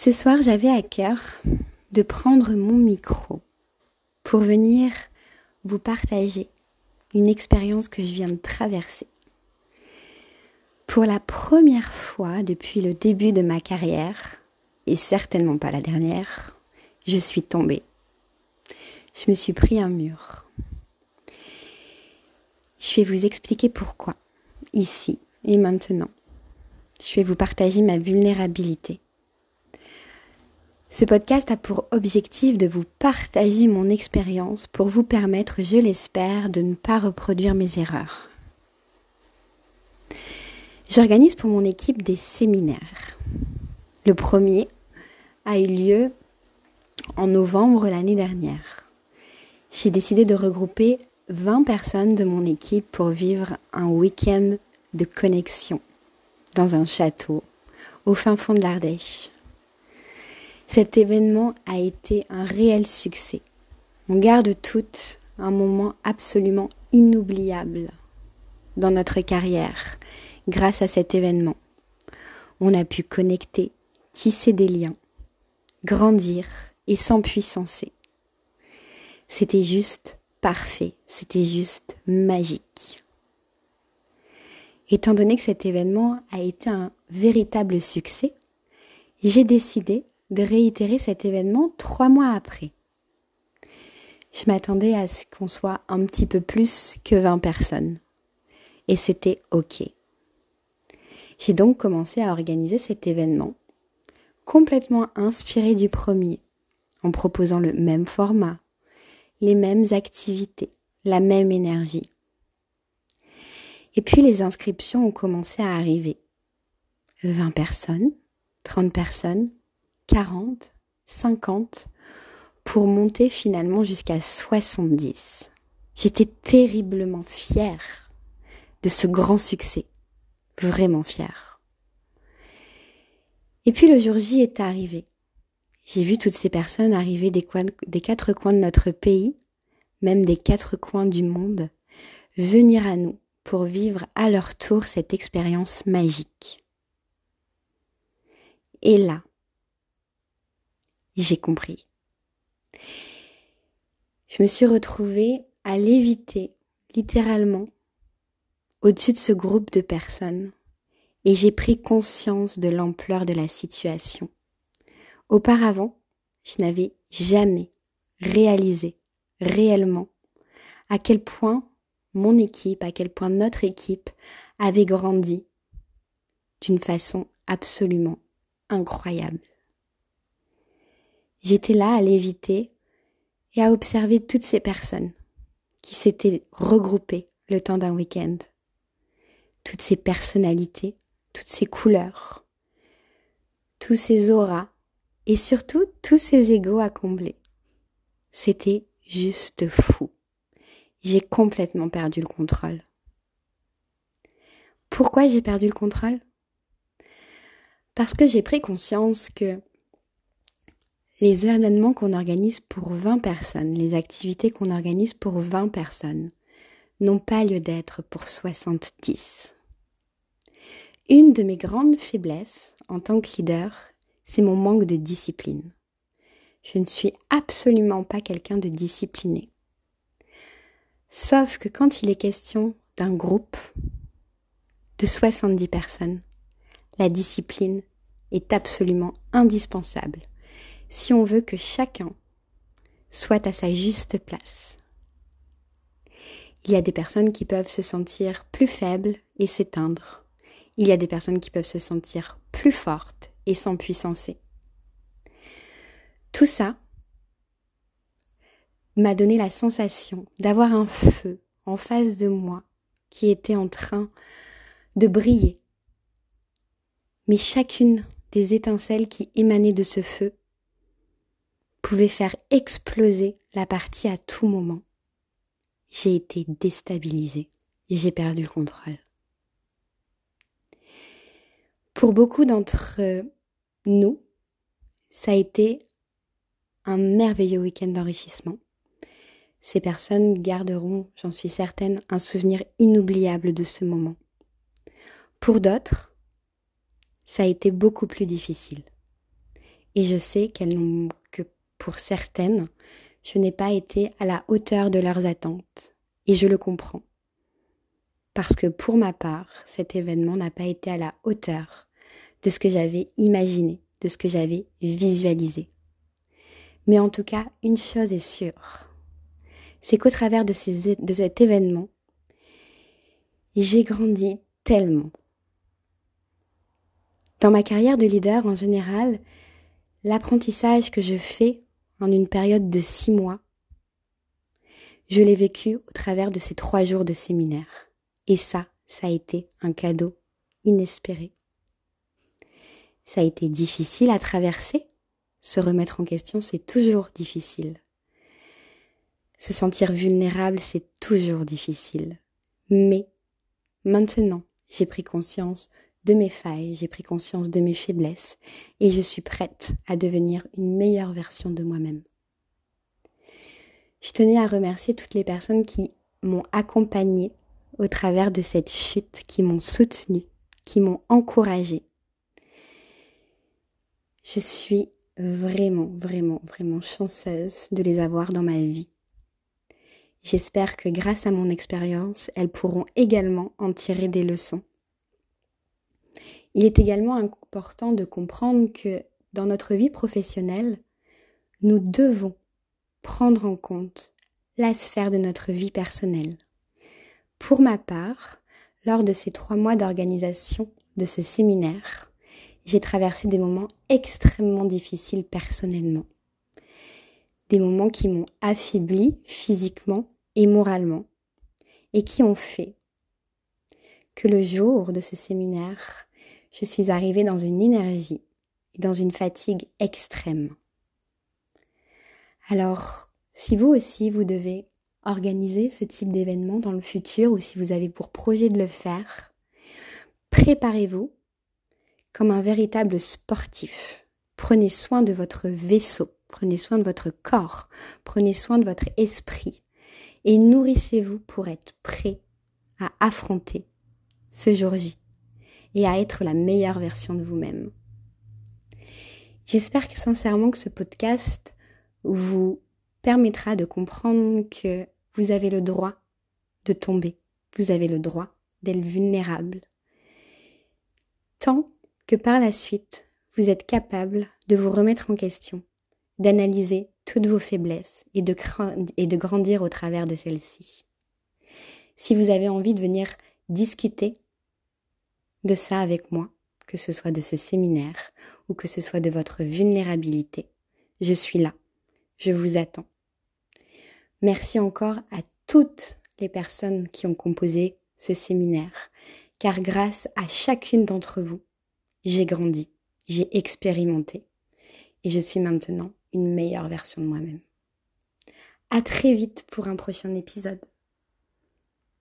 Ce soir, j'avais à cœur de prendre mon micro pour venir vous partager une expérience que je viens de traverser. Pour la première fois depuis le début de ma carrière, et certainement pas la dernière, je suis tombée. Je me suis pris un mur. Je vais vous expliquer pourquoi, ici et maintenant. Je vais vous partager ma vulnérabilité. Ce podcast a pour objectif de vous partager mon expérience pour vous permettre, je l'espère, de ne pas reproduire mes erreurs. J'organise pour mon équipe des séminaires. Le premier a eu lieu en novembre l'année dernière. J'ai décidé de regrouper 20 personnes de mon équipe pour vivre un week-end de connexion dans un château au fin fond de l'Ardèche. Cet événement a été un réel succès. On garde toutes un moment absolument inoubliable dans notre carrière grâce à cet événement. On a pu connecter, tisser des liens, grandir et s'empuissancer. C'était juste parfait, c'était juste magique. Étant donné que cet événement a été un véritable succès, j'ai décidé de réitérer cet événement trois mois après. Je m'attendais à ce qu'on soit un petit peu plus que 20 personnes. Et c'était OK. J'ai donc commencé à organiser cet événement, complètement inspiré du premier, en proposant le même format, les mêmes activités, la même énergie. Et puis les inscriptions ont commencé à arriver. 20 personnes, 30 personnes, 40, 50 pour monter finalement jusqu'à 70. J'étais terriblement fière de ce grand succès, vraiment fière. Et puis le jour J est arrivé. J'ai vu toutes ces personnes arriver des, des quatre coins de notre pays, même des quatre coins du monde, venir à nous pour vivre à leur tour cette expérience magique. Et là, j'ai compris. Je me suis retrouvée à l'éviter, littéralement, au-dessus de ce groupe de personnes, et j'ai pris conscience de l'ampleur de la situation. Auparavant, je n'avais jamais réalisé réellement à quel point mon équipe, à quel point notre équipe avait grandi d'une façon absolument incroyable. J'étais là à l'éviter et à observer toutes ces personnes qui s'étaient regroupées le temps d'un week-end. Toutes ces personnalités, toutes ces couleurs, tous ces auras et surtout tous ces égaux à combler. C'était juste fou. J'ai complètement perdu le contrôle. Pourquoi j'ai perdu le contrôle? Parce que j'ai pris conscience que les événements qu'on organise pour 20 personnes, les activités qu'on organise pour 20 personnes, n'ont pas lieu d'être pour 70. Une de mes grandes faiblesses en tant que leader, c'est mon manque de discipline. Je ne suis absolument pas quelqu'un de discipliné. Sauf que quand il est question d'un groupe de 70 personnes, la discipline est absolument indispensable si on veut que chacun soit à sa juste place. Il y a des personnes qui peuvent se sentir plus faibles et s'éteindre. Il y a des personnes qui peuvent se sentir plus fortes et s'empuissancer. Tout ça m'a donné la sensation d'avoir un feu en face de moi qui était en train de briller. Mais chacune des étincelles qui émanaient de ce feu pouvait faire exploser la partie à tout moment. J'ai été déstabilisée. J'ai perdu le contrôle. Pour beaucoup d'entre nous, ça a été un merveilleux week-end d'enrichissement. Ces personnes garderont, j'en suis certaine, un souvenir inoubliable de ce moment. Pour d'autres, ça a été beaucoup plus difficile. Et je sais qu'elles n'ont que pour certaines, je n'ai pas été à la hauteur de leurs attentes. Et je le comprends. Parce que pour ma part, cet événement n'a pas été à la hauteur de ce que j'avais imaginé, de ce que j'avais visualisé. Mais en tout cas, une chose est sûre, c'est qu'au travers de, cet événement, j'ai grandi tellement. Dans ma carrière de leader en général, l'apprentissage que je fais en une période de six mois, je l'ai vécu au travers de ces trois jours de séminaire. Et ça, ça a été un cadeau inespéré. Ça a été difficile à traverser. Se remettre en question, c'est toujours difficile. Se sentir vulnérable, c'est toujours difficile. Mais maintenant, j'ai pris conscience de mes failles, j'ai pris conscience de mes faiblesses et je suis prête à devenir une meilleure version de moi-même. Je tenais à remercier toutes les personnes qui m'ont accompagnée au travers de cette chute, qui m'ont soutenue, qui m'ont encouragée. Je suis vraiment, vraiment, vraiment chanceuse de les avoir dans ma vie. J'espère que grâce à mon expérience, elles pourront également en tirer des leçons. Il est également important de comprendre que dans notre vie professionnelle, nous devons prendre en compte la sphère de notre vie personnelle. Pour ma part, lors de ces trois mois d'organisation de ce séminaire, j'ai traversé des moments extrêmement difficiles personnellement. Des moments qui m'ont affaibli physiquement et moralement et qui ont fait que le jour de ce séminaire, je suis arrivée dans une énergie et dans une fatigue extrême. Alors, si vous aussi, vous devez organiser ce type d'événement dans le futur ou si vous avez pour projet de le faire, préparez-vous comme un véritable sportif. Prenez soin de votre vaisseau, prenez soin de votre corps, prenez soin de votre esprit et nourrissez-vous pour être prêt à affronter ce jour J et à être la meilleure version de vous-même. J'espère sincèrement que ce podcast vous permettra de comprendre que vous avez le droit de tomber, vous avez le droit d'être vulnérable, tant que par la suite, vous êtes capable de vous remettre en question, d'analyser toutes vos faiblesses et de grandir au travers de celles-ci. Si vous avez envie de venir discuter de ça avec moi, que ce soit de ce séminaire ou que ce soit de votre vulnérabilité, je suis là. Je vous attends. Merci encore à toutes les personnes qui ont composé ce séminaire, car grâce à chacune d'entre vous, j'ai grandi, j'ai expérimenté et je suis maintenant une meilleure version de moi-même. À très vite pour un prochain épisode.